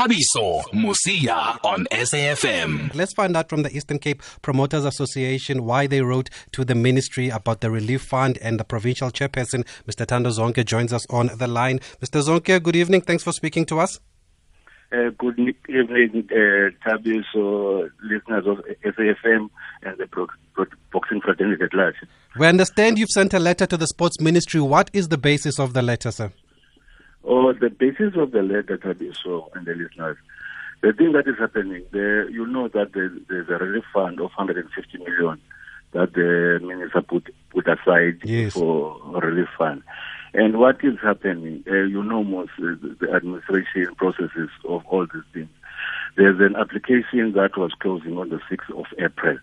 Thabiso Mosia on SAFM. Let's find out from the Eastern Cape Promoters Association why they wrote to the ministry about the relief fund and the provincial chairperson, Mr. Thando Zonke, joins us on the line. Mr. Zonke, good evening. Thanks for speaking to us. Uh, good evening, uh, Thabiso, listeners of SAFM and the pro- pro- boxing fraternity at large. We understand you've sent a letter to the sports ministry. What is the basis of the letter, sir? Oh, the basis of the letter that we saw and the listeners. The thing that is happening, there, you know that there, there's a relief fund of 150 million that the minister put put aside Yes. for relief fund. And what is happening, uh, you know, most uh, the administration processes of all these things. There's an application that was closing on the 6th of April.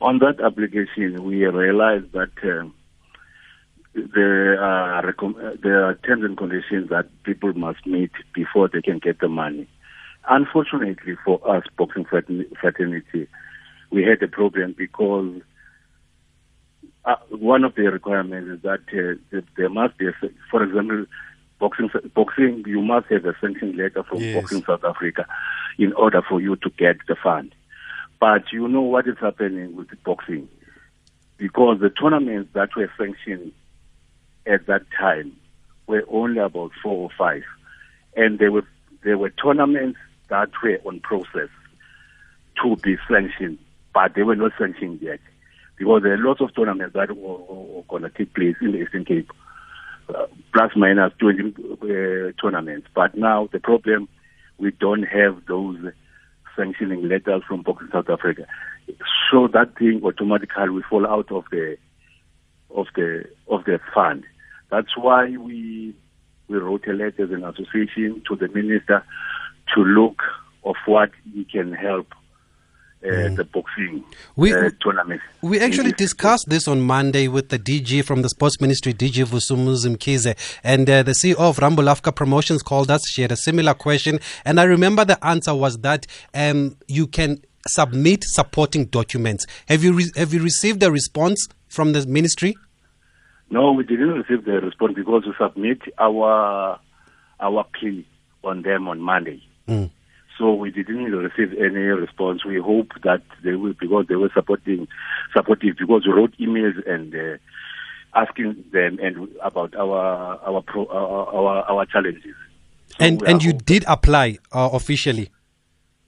On that application, we realized that. Um, there are there are terms and conditions that people must meet before they can get the money. Unfortunately for us, boxing fraternity, we had a problem because uh, one of the requirements is that uh, th- there must be, a, for example, boxing boxing you must have a sanction letter from Yes. Boxing South Africa in order for you to get the fund. But you know what is happening with boxing because the tournaments that were sanctioned at that time were only about four or five, and there were there were tournaments that were on process to be sanctioned, but they were not sanctioned yet because there are lots of tournaments that were, going to take place in the Eastern Cape, uh, plus minus 20 uh, tournaments. But now the problem, we don't have those sanctioning letters from Boxing South Africa, so that thing automatically will fall out of the of the of the fund. That's why we we wrote a letter as an association to the minister to look of what he can help uh, the boxing We- uh, tournament. We actually discussed this on Monday with the DG from the Sports Ministry, DG Vusumuzi Mkhize, and uh, the CEO of Rumble Africa Promotions called us. She had a similar question, and I remember the answer was that um, you can submit supporting documents. Have you re- have you received a response from the ministry? No, we didn't receive the response because we submit our our plea on them on Monday. Mm. So we didn't receive any response. We hope that they will because they were supporting supportive because we wrote emails and uh, asking them and about our our pro, our, our our challenges. So And and you hope- did apply uh, officially.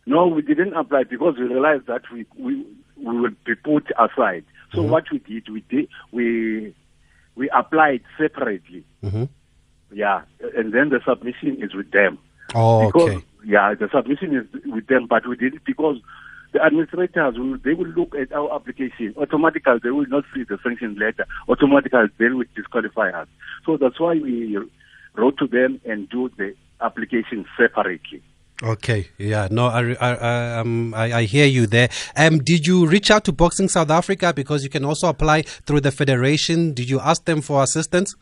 No, we didn't apply because we realized that we we we would be put aside. So Mm-hmm. what we did, we did we we applied separately. hmm Yeah, and then the submission is with them. Oh, because, okay. Yeah, the submission is with them, but we did it because the administrators will they will look at our application automatically. They will not see the sanction letter automatically. They will disqualify us. So that's why we wrote to them and do the application separately. Okay, yeah, no, I, I, I, um, I, I hear you there. Um, did you reach out to Boxing South Africa because you can also apply through the federation? Did you ask them for assistance?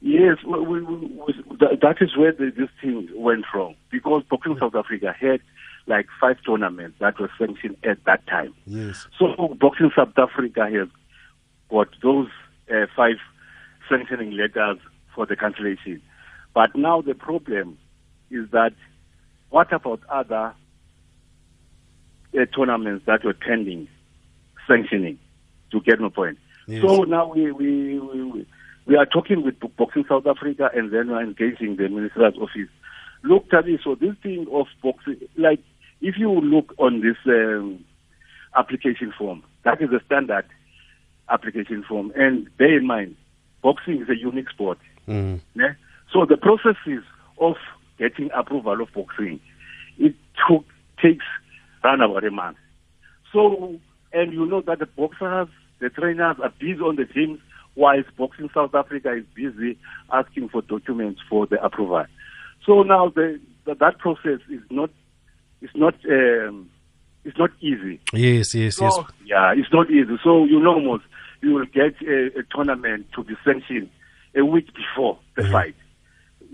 Yes, we, we, we, that, that is where the, this thing went wrong because Boxing South Africa had like five tournaments that were sanctioned at that time. Yes. So Boxing South Africa has got those uh, five sanctioning letters for the cancellation. But now the problem is that what about other uh, tournaments that were pending sanctioning? To get my point. Yes. So now we, we, we, we- are talking with Boxing South Africa and then we're engaging the minister's office. Look, Thabiso this thing of boxing, like if you look on this um, application form, that is a standard application form. And bear in mind, boxing is a unique sport. Mm. ne? So the processes of getting approval of boxing, it took, takes around about a month. So, and you know that the boxers, the trainers are busy on the gyms, whilst Boxing South Africa is busy asking for documents for the approval. So now the, the that process is not, it's not, um, it's not easy. Yes, yes, yes. Yeah, it's not easy. So you know, most you will get a, a tournament to be sanctioned a week before the fight.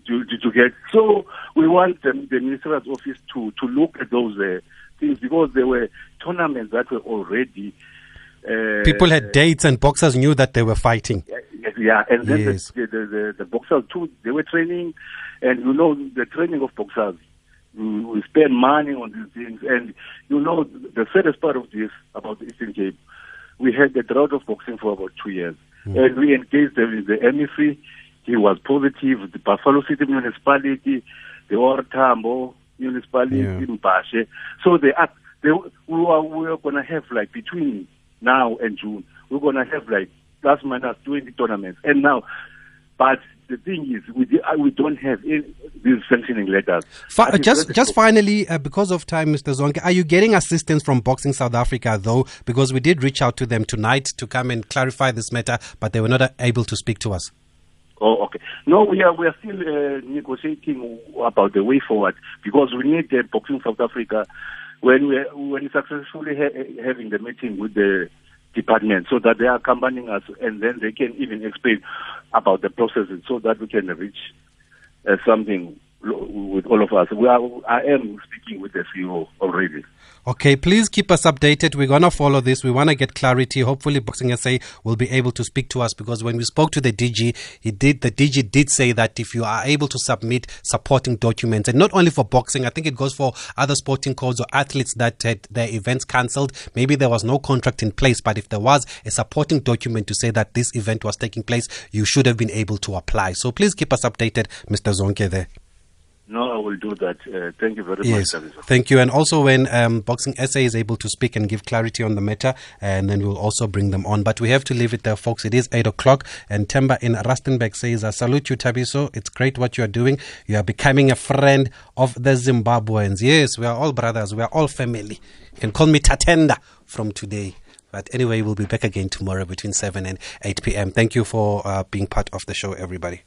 To, get so we want the, the minister's office to to look at those uh, things because there were tournaments that were already uh, People had dates and boxers knew that they were fighting. yeah, and then Yes. the, the, the, the boxers too, they were training, and you know, the training of boxers We, we spend money on these things. And, you know, the saddest part of this about the Eastern Cape, we had the drought of boxing for about two years. Mm. And we engaged them in the MEC. He was positive. The Buffalo City municipality, the OR Tambo municipality, yeah. Mbashe. So they are, they, we are, we are going to have like between now and June, we're going to have like plus minus 20 tournaments. And now, but the thing is, we, uh, we don't have these sanctioning letters. Just just finally, uh, because of time, Mr. Zonke, are you getting assistance from Boxing South Africa, though? Because we did reach out to them tonight to come and clarify this matter, but they were not able to speak to us. Oh, okay. No, we are we are still uh, negotiating about the way forward because we need uh, Boxing South Africa when we when successfully ha- having the meeting with the department so that they are accompanying us and then they can even explain about the processes so that we can reach uh, something with all of us. We are, I am speaking with the CEO already. Okay, please keep us updated. We're going to follow this. We want to get clarity. Hopefully, Boxing SA will be able to speak to us because when we spoke to the DG, he did, the DG did say that if you are able to submit supporting documents, and not only for boxing, I think it goes for other sporting codes or athletes that had their events cancelled. Maybe there was no contract in place, but if there was a supporting document to say that this event was taking place, you should have been able to apply. So please keep us updated, Mr. Zonke there. No, I will do that. Uh, thank you very yes. much. Thank you. And also, when um, Boxing SA is able to speak and give clarity on the matter, and then we'll also bring them on. But we have to leave it there, folks. It is 8 o'clock. And Temba in Rustenburg says, I salute you, Thabiso. It's great what you are doing. You are becoming a friend of the Zimbabweans. Yes, we are all brothers. We are all family. You can call me Tatenda from today. But anyway, we'll be back again tomorrow between 7 and 8 p.m. Thank you for uh, being part of the show, everybody.